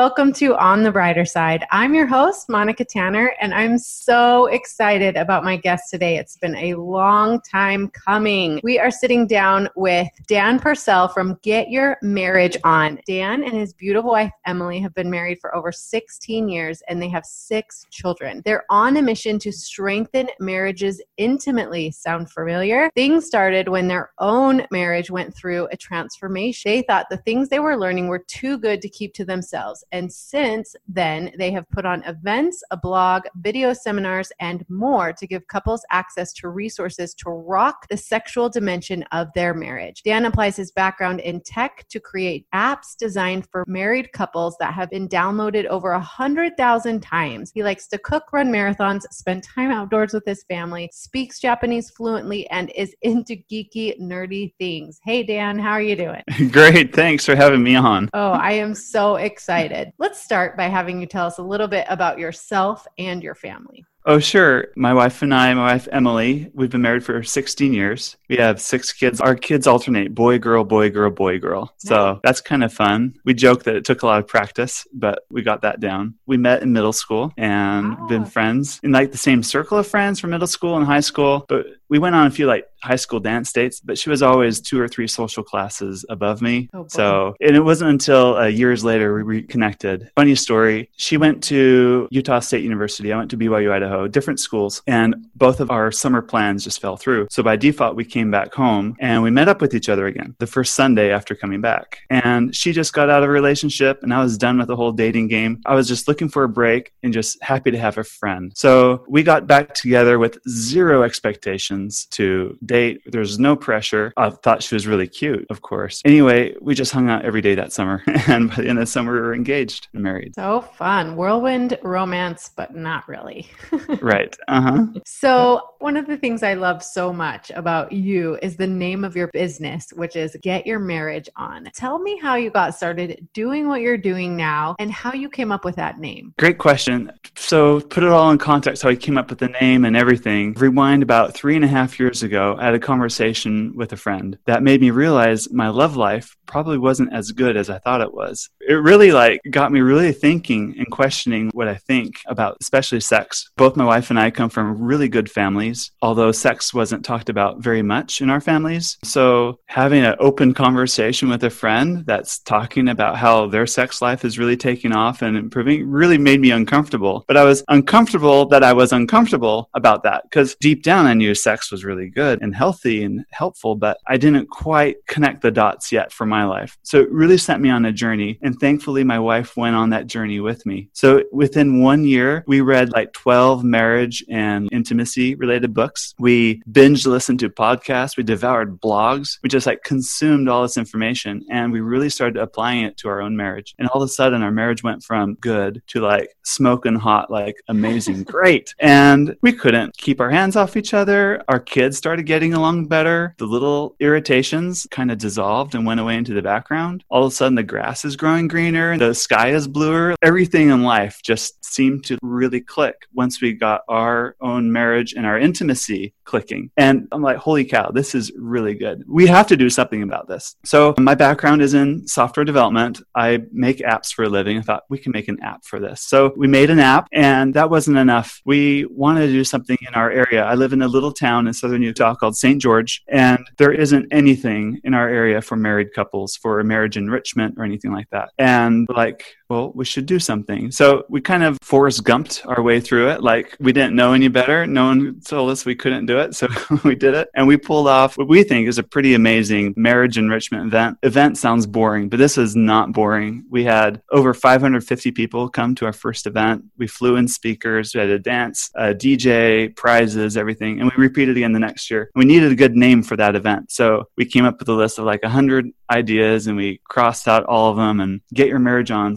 welcome to On the Brighter Side. I'm your host, Monica Tanner, and I'm so excited about my guest today. It's been a long time coming. We are sitting down with Dan Purcell from Get Your Marriage On. Dan and his beautiful wife, Emily, have been married for over 16 years and they have six children. They're on a mission to strengthen marriages intimately. Sound familiar? Things started when their own marriage went through a transformation. They thought the things they were learning were too good to keep to themselves. And since then, they have put on events, a blog, video seminars, and more to give couples access to resources to rock the sexual dimension of their marriage. Dan applies his background in tech to create apps designed for married couples that have been downloaded over a hundred thousand times. He likes to cook, run marathons, spend time outdoors with his family, speaks Japanese fluently, and is into geeky, nerdy things. Hey, Dan, how are you doing? Great. Thanks for having me on. Oh, I am so excited Let's start by having you tell us a little bit about yourself and your family. Oh, sure. My wife and I, my wife Emily, we've been married for 16 years. We have six kids. Our kids alternate boy, girl, boy, girl, boy, girl. So that's kind of fun. We joke that it took a lot of practice, but we got that down. We met in middle school and oh. been ah. friends in like the same circle of friends from middle school and high school. But we went on a few like high school dance dates, but she was always two or three social classes above me. Oh, so, and it wasn't until uh, years later we reconnected. Funny story. She went to Utah State University. I went to BYU, Idaho, different schools, and both of our summer plans just fell through. So by default, we came back home and we met up with each other again the first Sunday after coming back. And she just got out of a relationship and I was done with the whole dating game. I was just looking for a break and just happy to have a friend. So we got back together with zero expectations to date. There was no pressure. I thought she was really cute, of course. Anyway, we just hung out every day that summer. And by the end of the summer, we were engaged and married. So fun. Whirlwind romance, but not really. right. Uh huh. So, one of the things I love so much about you is the name of your business, which is Get Your Marriage On. Tell me how you got started doing what you're doing now and how you came up with that name. Great question. So, put it all in context how I came up with the name and everything. Rewind about three and a half years ago, I had a conversation with a friend that made me realize my love life probably wasn't as good as I thought it was. It really like got me really thinking and questioning what I think about especially sex. Both my wife and I come from really good families, although sex wasn't talked about very much in our families. So having an open conversation with a friend that's talking about how their sex life is really taking off and improving really made me uncomfortable. But I was uncomfortable that I was uncomfortable about that because deep down I knew sex was really good and healthy and helpful, but I didn't quite connect the dots yet for my life. So it really sent me on a journey. And thankfully, my wife went on that journey with me. So within one year, we read like 12 marriage and intimacy related books. We binge listened to podcasts. We devoured blogs. We just like consumed all this information and we really started applying it to our own marriage. And all of a sudden, our marriage went from good to like smoking hot, like amazing, great. And we couldn't keep our hands off each other. Our kids started getting along better. The little irritations kind of dissolved and went away into the background. All of a sudden, the grass is growing greener, the sky is bluer. Everything in life just seemed to really click once we got our own marriage and our intimacy clicking. And I'm like, holy cow, this is really good. We have to do something about this. So, my background is in software development. I make apps for a living. I thought we can make an app for this. So, we made an app, and that wasn't enough. We wanted to do something in our area. I live in a little town in southern Utah called St. George, and there isn't anything in our area for married couples for marriage enrichment or anything like that. And like, well, we should do something. So we kind of Forrest Gumped our way through it. Like we didn't know any better. No one told us we couldn't do it. So we did it. And we pulled off what we think is a pretty amazing marriage enrichment event. Event sounds boring, but this is not boring. We had over 550 people come to our first event. We flew in speakers, we had a dance, a DJ, prizes, everything. And we repeated again the next year. We needed a good name for that event. So we came up with a list of like 100 ideas and we crossed out all of them and get your marriage on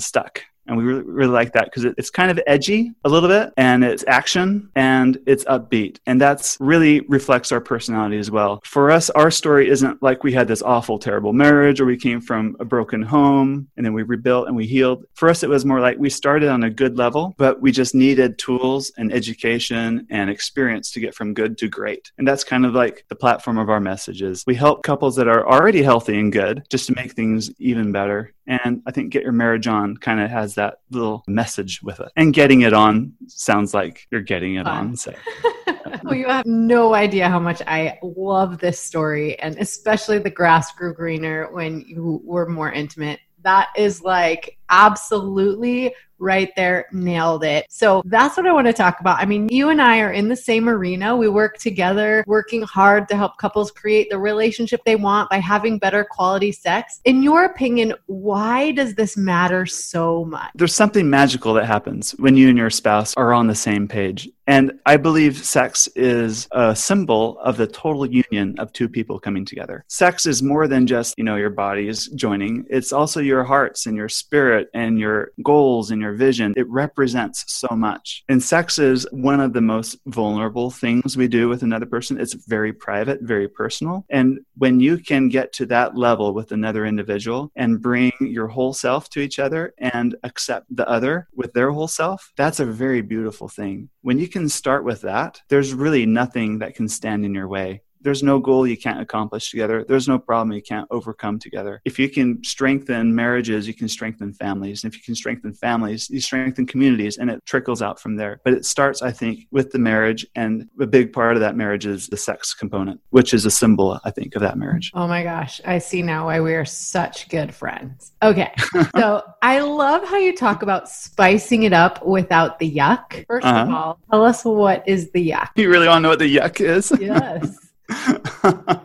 and we really, really like that because it's kind of edgy a little bit and it's action and it's upbeat. And that's really reflects our personality as well. For us our story isn't like we had this awful terrible marriage or we came from a broken home and then we rebuilt and we healed. For us it was more like we started on a good level but we just needed tools and education and experience to get from good to great. And that's kind of like the platform of our messages. We help couples that are already healthy and good just to make things even better And I think Get Your Marriage On kind of has that little message with it. And getting it on sounds like you're getting it on. So. well, you have no idea how much I love this story, and especially the grass grew greener when you were more intimate. That is like absolutely right there nailed it. So that's what I want to talk about. I mean, you and I are in the same arena. We work together, working hard to help couples create the relationship they want by having better quality sex. In your opinion, why does this matter so much? There's something magical that happens when you and your spouse are on the same page. And I believe sex is a symbol of the total union of two people coming together. Sex is more than just, you know, your bodies joining. It's also your hearts and your spirit and your goals and your vision. It represents so much. And sex is one of the most vulnerable things we do with another person. It's very private, very personal. And when you can get to that level with another individual and bring your whole self to each other and accept the other with their whole self, that's a very beautiful thing. When you can start with that, there's really nothing that can stand in your way there's no goal you can't accomplish together. There's no problem you can't overcome together. If you can strengthen marriages, you can strengthen families. And if you can strengthen families, you strengthen communities and it trickles out from there. But it starts, I think, with the marriage. And a big part of that marriage is the sex component, which is a symbol, I think, of that marriage. Oh my gosh. I see now why we are such good friends. Okay. so I love how you talk about spicing it up without the yuck. 1st uh-huh. of all, tell us what is the yuck. You really want to know what the yuck is? Yes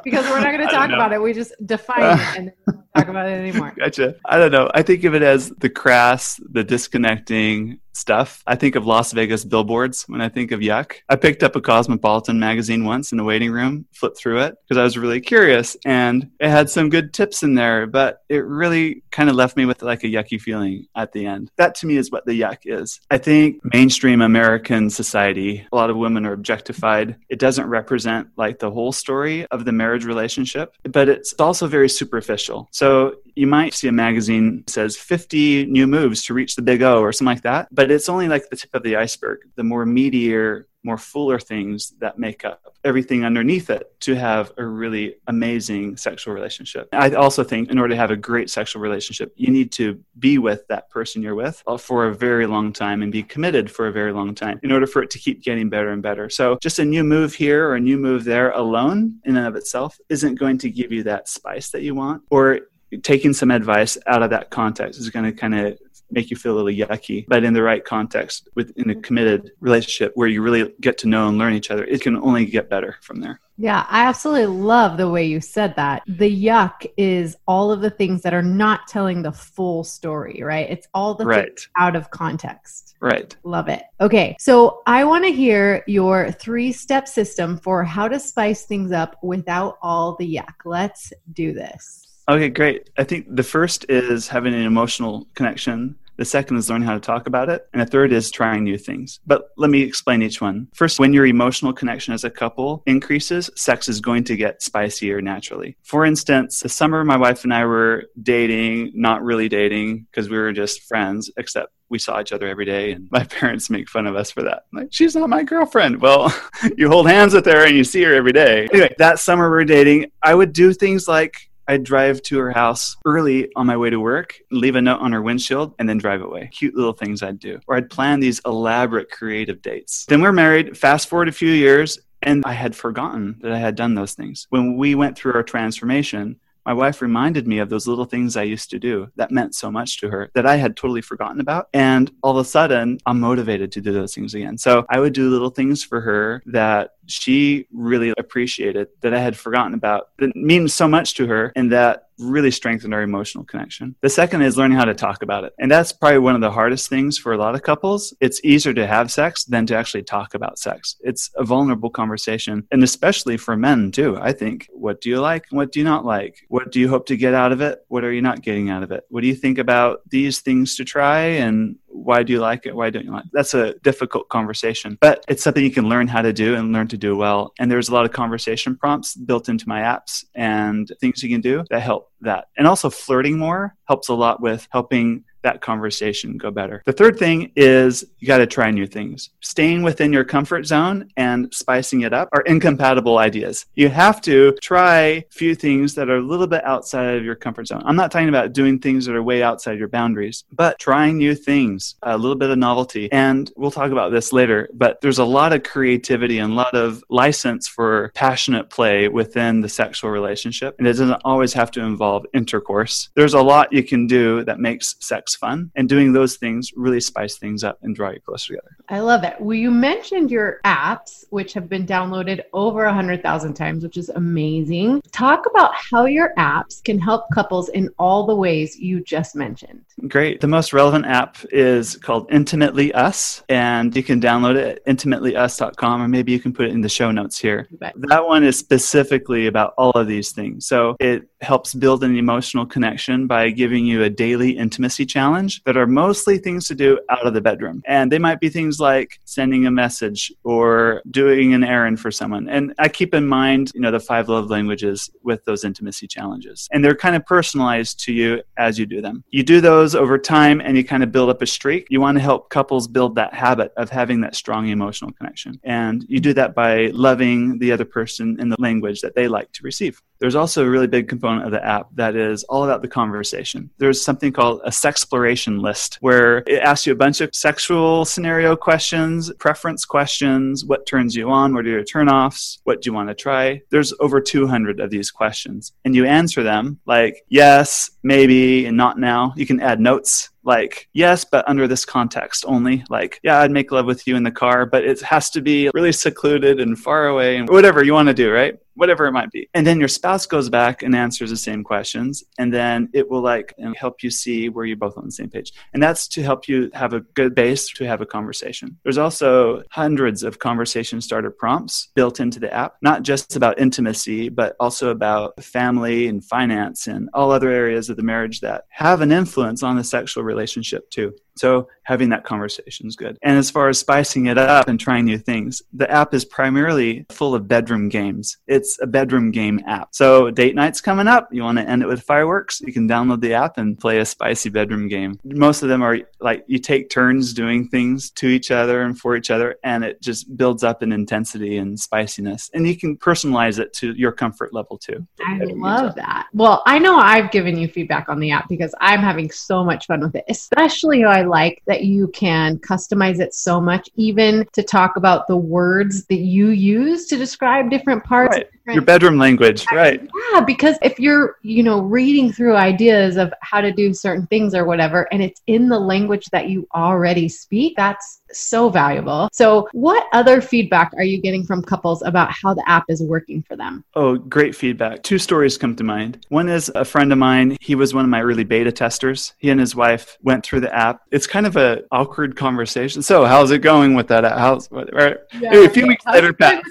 because we're not going to talk about it. We just define it and talk about it anymore. Gotcha. I don't know. I think of it as the crass, the disconnecting, stuff. I think of Las Vegas billboards when I think of yuck. I picked up a Cosmopolitan magazine once in a waiting room, flipped through it because I was really curious and it had some good tips in there, but it really kind of left me with like a yucky feeling at the end. That to me is what the yuck is. I think mainstream American society, a lot of women are objectified. It doesn't represent like the whole story of the marriage relationship, but it's also very superficial. So you might see a magazine says 50 new moves to reach the big O or something like that, but it's only like the tip of the iceberg. The more meatier, more fuller things that make up everything underneath it to have a really amazing sexual relationship. I also think in order to have a great sexual relationship, you need to be with that person you're with uh, for a very long time and be committed for a very long time in order for it to keep getting better and better. So just a new move here or a new move there alone in and of itself isn't going to give you that spice that you want or taking some advice out of that context is going to kind of make you feel a little yucky. But in the right context, within a committed relationship where you really get to know and learn each other, it can only get better from there. Yeah, I absolutely love the way you said that. The yuck is all of the things that are not telling the full story, right? It's all the right. things out of context. Right. Love it. Okay, so I want to hear your three step system for how to spice things up without all the yuck. Let's do this. Okay, great. I think the first is having an emotional connection. The second is learning how to talk about it. And the third is trying new things. But let me explain each one. First, when your emotional connection as a couple increases, sex is going to get spicier naturally. For instance, the summer my wife and I were dating, not really dating because we were just friends, except we saw each other every day and my parents make fun of us for that I'm like she's not my girlfriend well you hold hands with her and you see her every day anyway that summer we we're dating i would do things like I'd drive to her house early on my way to work, leave a note on her windshield, and then drive away. Cute little things I'd do. Or I'd plan these elaborate creative dates. Then we're married, fast forward a few years, and I had forgotten that I had done those things. When we went through our transformation, my wife reminded me of those little things I used to do that meant so much to her that I had totally forgotten about. And all of a sudden, I'm motivated to do those things again. So I would do little things for her that she really appreciated that I had forgotten about that means so much to her and that really strengthened our emotional connection. The second is learning how to talk about it. And that's probably one of the hardest things for a lot of couples. It's easier to have sex than to actually talk about sex. It's a vulnerable conversation. And especially for men too, I think. What do you like? What do you not like? What do you hope to get out of it? What are you not getting out of it? What do you think about these things to try and why do you like it? Why don't you like it? That's a difficult conversation, but it's something you can learn how to do and learn to do well. And there's a lot of conversation prompts built into my apps and things you can do that help that. And also flirting more helps a lot with helping that conversation go better. The third thing is you got to try new things. Staying within your comfort zone and spicing it up are incompatible ideas. You have to try a few things that are a little bit outside of your comfort zone. I'm not talking about doing things that are way outside your boundaries, but trying new things, a little bit of novelty. And we'll talk about this later, but there's a lot of creativity and a lot of license for passionate play within the sexual relationship. And it doesn't always have to involve intercourse. There's a lot you can do that makes sex fun. And doing those things really spice things up and draw you closer together. I love it. Well, you mentioned your apps, which have been downloaded over 100,000 times, which is amazing. Talk about how your apps can help couples in all the ways you just mentioned. Great. The most relevant app is called Intimately Us, and you can download it at intimatelyus.com, or maybe you can put it in the show notes here. That one is specifically about all of these things. So it helps build an emotional connection by giving you a daily intimacy challenge that are mostly things to do out of the bedroom. And they might be things like sending a message or doing an errand for someone. And I keep in mind, you know, the five love languages with those intimacy challenges. And they're kind of personalized to you as you do them. You do those over time and you kind of build up a streak. You want to help couples build that habit of having that strong emotional connection. And you do that by loving the other person in the language that they like to receive. There's also a really big component of the app that is all about the conversation. There's something called a sexploration list where it asks you a bunch of sexual scenario questions, preference questions, what turns you on, what are your turnoffs, what do you want to try. There's over 200 of these questions. And you answer them like yes, maybe, and not now. You can add notes like yes but under this context only. Like yeah i'd make love with you in the car but it has to be really secluded and far away and whatever you want to do right? Whatever it might be. And then your spouse goes back and answers the same questions and then it will like um, help you see where you're both on the same page. And that's to help you have a good base to have a conversation. There's also hundreds of conversation starter prompts built into the app not just about intimacy but also about family and finance and all other areas of the marriage that have an influence on the sexual relationship too so having that conversation is good. And as far as spicing it up and trying new things, the app is primarily full of bedroom games. It's a bedroom game app. So date night's coming up. You want to end it with fireworks? You can download the app and play a spicy bedroom game. Most of them are like you take turns doing things to each other and for each other, and it just builds up in intensity and spiciness. And you can personalize it to your comfort level too. I love that. Well, I know I've given you feedback on the app because I'm having so much fun with it, especially I like that you can customize it so much, even to talk about the words that you use to describe different parts. Right. Your bedroom language, right? Yeah, because if you're, you know, reading through ideas of how to do certain things or whatever, and it's in the language that you already speak, that's so valuable. So, what other feedback are you getting from couples about how the app is working for them? Oh, great feedback. Two stories come to mind. One is a friend of mine, he was one of my early beta testers. He and his wife went through the app. It's kind of an awkward conversation. So, how's it going with that? How's right? Yeah, a few weeks later, Pat,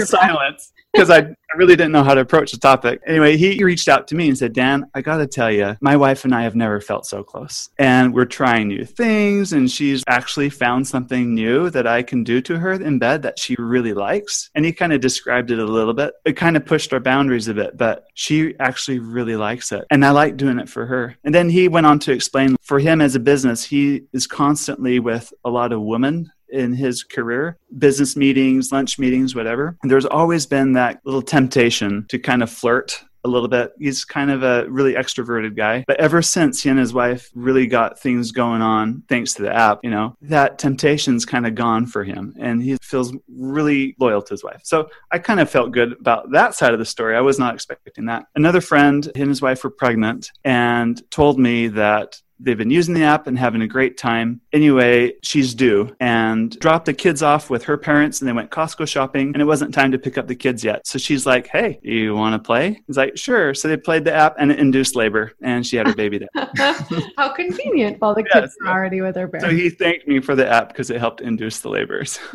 silence because I, I really didn't know how to approach the topic. Anyway, he reached out to me and said, Dan, I got to tell you, my wife and I have never felt so close. And we're trying new things, and she's actually found something new that I can do to her in bed that she really likes. And he kind of described it a little bit. It kind of pushed our boundaries a bit, but she actually really likes it. And I like doing it for her. And then he went on to explain for him as a business, he is constantly with a lot of women in his career business meetings, lunch meetings, whatever. And there's always been that little temptation to kind of flirt a little bit. He's kind of a really extroverted guy. But ever since he and his wife really got things going on, thanks to the app, you know, that temptation's kind of gone for him and he feels really loyal to his wife. So I kind of felt good about that side of the story. I was not expecting that. Another friend, he and his wife were pregnant and told me that They've been using the app and having a great time. Anyway, she's due and dropped the kids off with her parents and they went Costco shopping and it wasn't time to pick up the kids yet. So she's like, Hey, you want to play? He's like, Sure. So they played the app and it induced labor and she had her baby there. How convenient while the kids yes. are already with their parents. So he thanked me for the app because it helped induce the labor. So.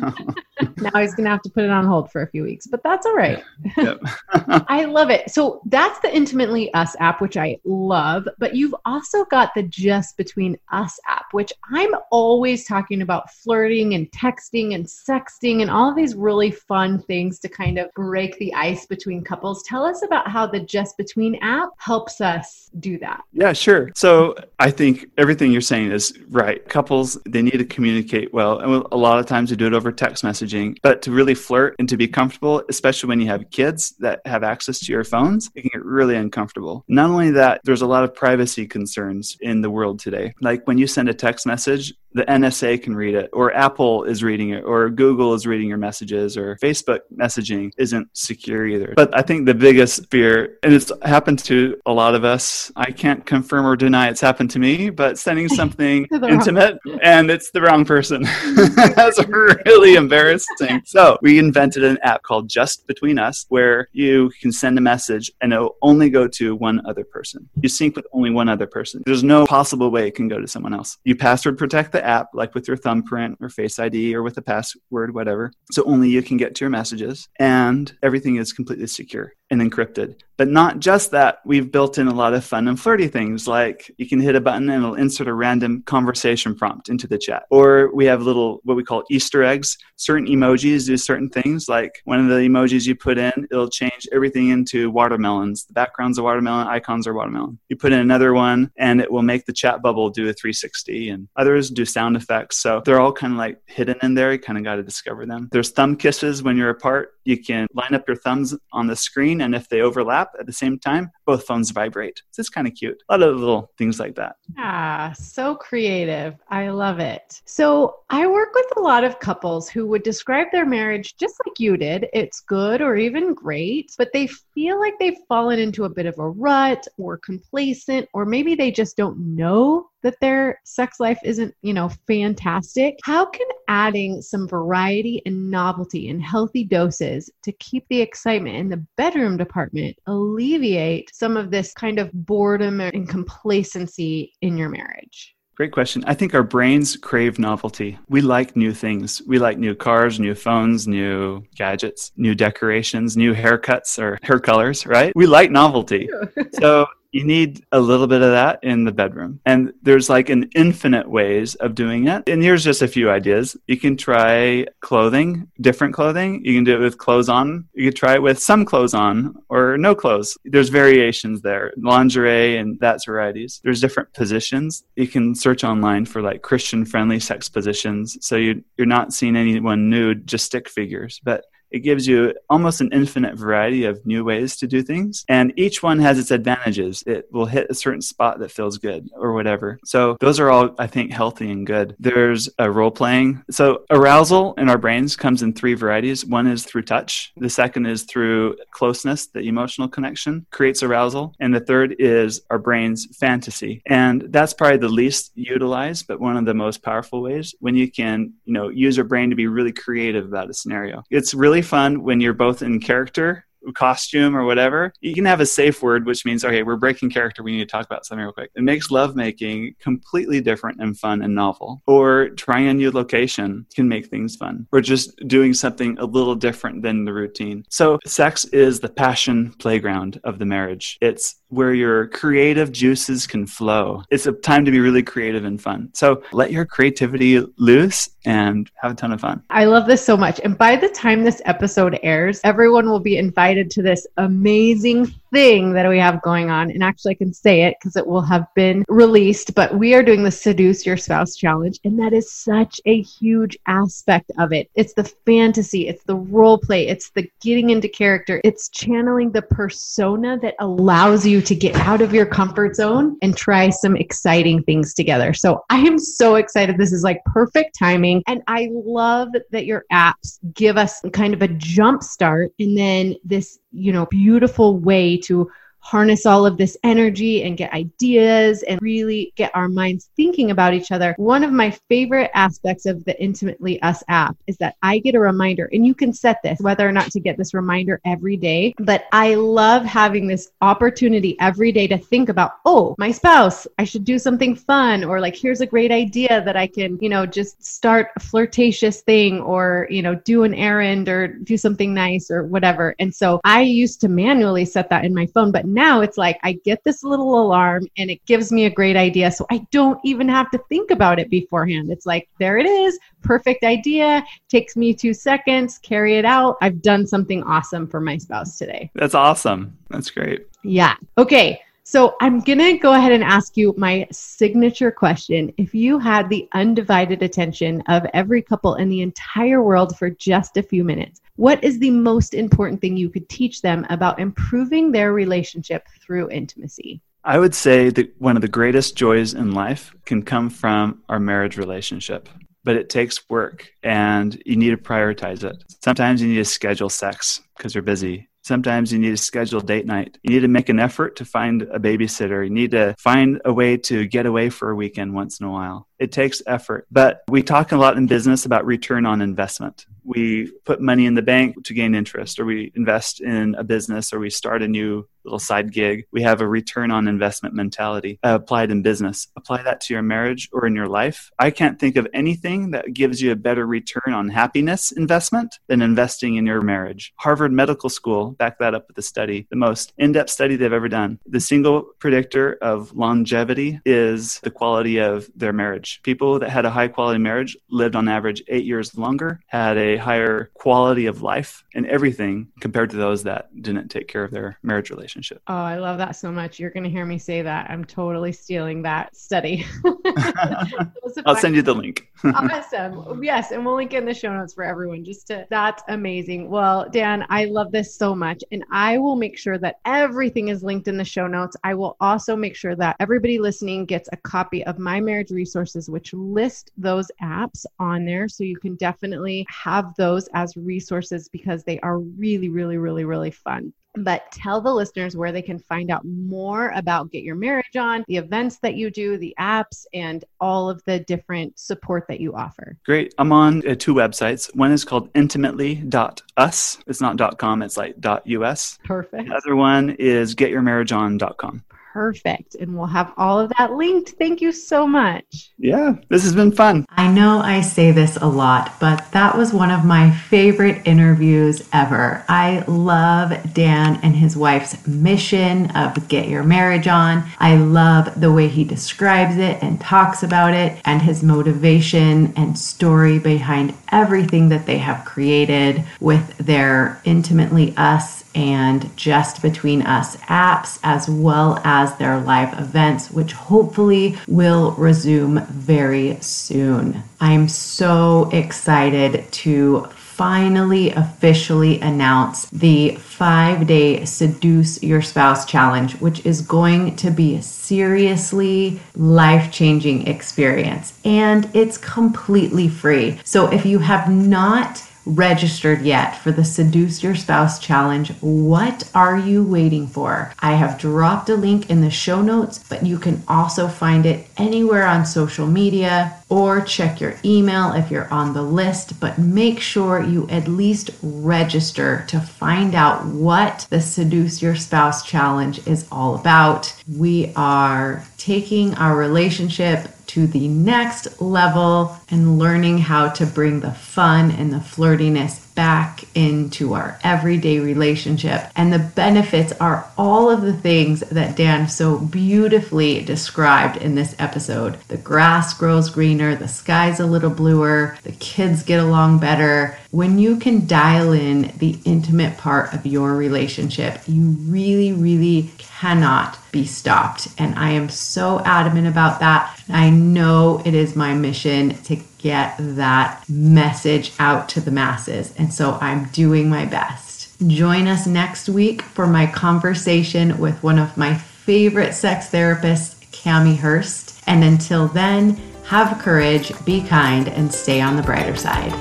now he's going to have to put it on hold for a few weeks, but that's all right. Yep. I love it. So that's the Intimately Us app, which I love, but you've also got the Just Between Us app, which I'm always talking about flirting and texting and sexting and all these really fun things to kind of break the ice between couples. Tell us about how the Just Between app helps us do that. Yeah, sure. So I think everything you're saying is right. Couples, they need to communicate well. And a lot of times they do it over text messaging, but to really flirt and to be comfortable, especially when you have kids that have access to your phones, it can get really uncomfortable. Not only that, there's a lot of privacy concerns in the world today. Like when you send a text message, the NSA can read it, or Apple is reading it, or Google is reading your messages, or Facebook messaging isn't secure either. But I think the biggest fear, and it's happened to a lot of us, I can't confirm or deny it's happened to me, but sending something intimate and it's the wrong person. That's really embarrassing. So we invented an app called Just Between Us where you can send a message and it'll only go to one other person. You sync with only one other person. There's no possible way it can go to someone else. You password protect the app, like with your thumbprint or Face ID or with a password, whatever. So only you can get to your messages, and everything is completely secure and encrypted. But not just that, we've built in a lot of fun and flirty things like you can hit a button and it'll insert a random conversation prompt into the chat. Or we have little, what we call Easter eggs. Certain emojis do certain things. Like one of the emojis you put in, it'll change everything into watermelons. The background's a watermelon, icons are watermelon. You put in another one and it will make the chat bubble do a 360 and others do sound effects. So they're all kind of like hidden in there. You kind of got to discover them. There's thumb kisses when you're apart. You can line up your thumbs on the screen and if they overlap at the same time, both phones vibrate. So it's kind of cute. A lot of little things like that. Ah, so creative. I love it. So I work with a lot of couples who would describe their marriage just like you did. It's good or even great, but they feel like they've fallen into a bit of a rut or complacent, or maybe they just don't know that their sex life isn't, you know, fantastic. How can adding some variety and novelty in healthy doses to keep the excitement in the bedroom department alleviate some of this kind of boredom and complacency in your marriage? Great question. I think our brains crave novelty. We like new things. We like new cars, new phones, new gadgets, new decorations, new haircuts or hair colors, right? We like novelty. so you need a little bit of that in the bedroom. And there's like an infinite ways of doing it. And here's just a few ideas. You can try clothing, different clothing. You can do it with clothes on. You could try it with some clothes on or no clothes. There's variations there, lingerie and that's varieties. There's different positions. You can search online for like Christian friendly sex positions. So you, you're not seeing anyone nude, just stick figures. But it gives you almost an infinite variety of new ways to do things. And each one has its advantages. It will hit a certain spot that feels good or whatever. So those are all, I think, healthy and good. There's a role playing. So arousal in our brains comes in three varieties. One is through touch. The second is through closeness, the emotional connection creates arousal. And the third is our brain's fantasy. And that's probably the least utilized, but one of the most powerful ways when you can, you know, use your brain to be really creative about a scenario. It's fun when you're both in character costume or whatever, you can have a safe word, which means, okay, we're breaking character. We need to talk about something real quick. It makes lovemaking completely different and fun and novel. Or trying a new location can make things fun. Or just doing something a little different than the routine. So, sex is the passion playground of the marriage. It's where your creative juices can flow. It's a time to be really creative and fun. So, let your creativity loose and have a ton of fun. I love this so much. And by the time this episode airs, everyone will be invited to this amazing thing that we have going on. And actually, I can say it because it will have been released, but we are doing the Seduce Your Spouse Challenge. And that is such a huge aspect of it. It's the fantasy, it's the role play, it's the getting into character, it's channeling the persona that allows you to get out of your comfort zone and try some exciting things together. So I am so excited. This is like perfect timing. And I love that your apps give us kind of a jump start and then this you know, beautiful way to harness all of this energy and get ideas and really get our minds thinking about each other. One of my favorite aspects of the Intimately Us app is that I get a reminder, and you can set this whether or not to get this reminder every day. But I love having this opportunity every day to think about, oh, my spouse, I should do something fun, or like, here's a great idea that I can, you know, just start a flirtatious thing, or, you know, do an errand or do something nice or whatever. And so I used to manually set that in my phone, but now it's like I get this little alarm and it gives me a great idea. So I don't even have to think about it beforehand. It's like, there it is, perfect idea, takes me two seconds, carry it out. I've done something awesome for my spouse today. That's awesome. That's great. Yeah. Okay. So I'm going to go ahead and ask you my signature question. If you had the undivided attention of every couple in the entire world for just a few minutes, what is the most important thing you could teach them about improving their relationship through intimacy? I would say that one of the greatest joys in life can come from our marriage relationship but it takes work and you need to prioritize it. Sometimes you need to schedule sex because you're busy. Sometimes you need to schedule date night. You need to make an effort to find a babysitter. You need to find a way to get away for a weekend once in a while. It takes effort. But we talk a lot in business about return on investment. We put money in the bank to gain interest, or we invest in a business, or we start a new little side gig. We have a return on investment mentality uh, applied in business. Apply that to your marriage or in your life. I can't think of anything that gives you a better return on happiness investment than investing in your marriage. Harvard Medical School backed that up with a study, the most in depth study they've ever done. The single predictor of longevity is the quality of their marriage marriage. People that had a high quality marriage lived on average eight years longer, had a higher quality of life and everything compared to those that didn't take care of their marriage relationship. Oh, I love that so much. You're going to hear me say that. I'm totally stealing that study. I'll send you the link. awesome. Yes. And we'll link in the show notes for everyone. Just to, that's amazing. Well, Dan, I love this so much. And I will make sure that everything is linked in the show notes. I will also make sure that everybody listening gets a copy of my marriage resources resources, which list those apps on there. So you can definitely have those as resources because they are really, really, really, really fun but tell the listeners where they can find out more about Get Your Marriage On, the events that you do, the apps, and all of the different support that you offer. Great. I'm on uh, two websites. One is called intimately.us. It's not .com, it's like .us. Perfect. The other one is getyourmarriageon.com perfect. And we'll have all of that linked. Thank you so much. Yeah, this has been fun. I know I say this a lot, but that was one of my favorite interviews ever. I love Dan and his wife's mission of Get Your Marriage On. I love the way he describes it and talks about it and his motivation and story behind everything that they have created with their Intimately Us and Just Between Us apps, as well as their live events, which hopefully will resume very soon. I'm so excited to finally officially announce the five day Seduce Your Spouse Challenge, which is going to be a seriously life changing experience. And it's completely free. So if you have not registered yet for the Seduce Your Spouse Challenge, what are you waiting for? I have dropped a link in the show notes, but you can also find it anywhere on social media or check your email if you're on the list. But make sure you at least register to find out what the Seduce Your Spouse Challenge is all about. We are taking our relationship to the next level and learning how to bring the fun and the flirtiness back into our everyday relationship. And the benefits are all of the things that Dan so beautifully described in this episode. The grass grows greener, the sky's a little bluer, the kids get along better. When you can dial in the intimate part of your relationship, you really, really cannot be stopped. And I am so adamant about that. I know it is my mission to get that message out to the masses. And so I'm doing my best. Join us next week for my conversation with one of my favorite sex therapists, Cami Hurst. And until then, have courage, be kind, and stay on the brighter side.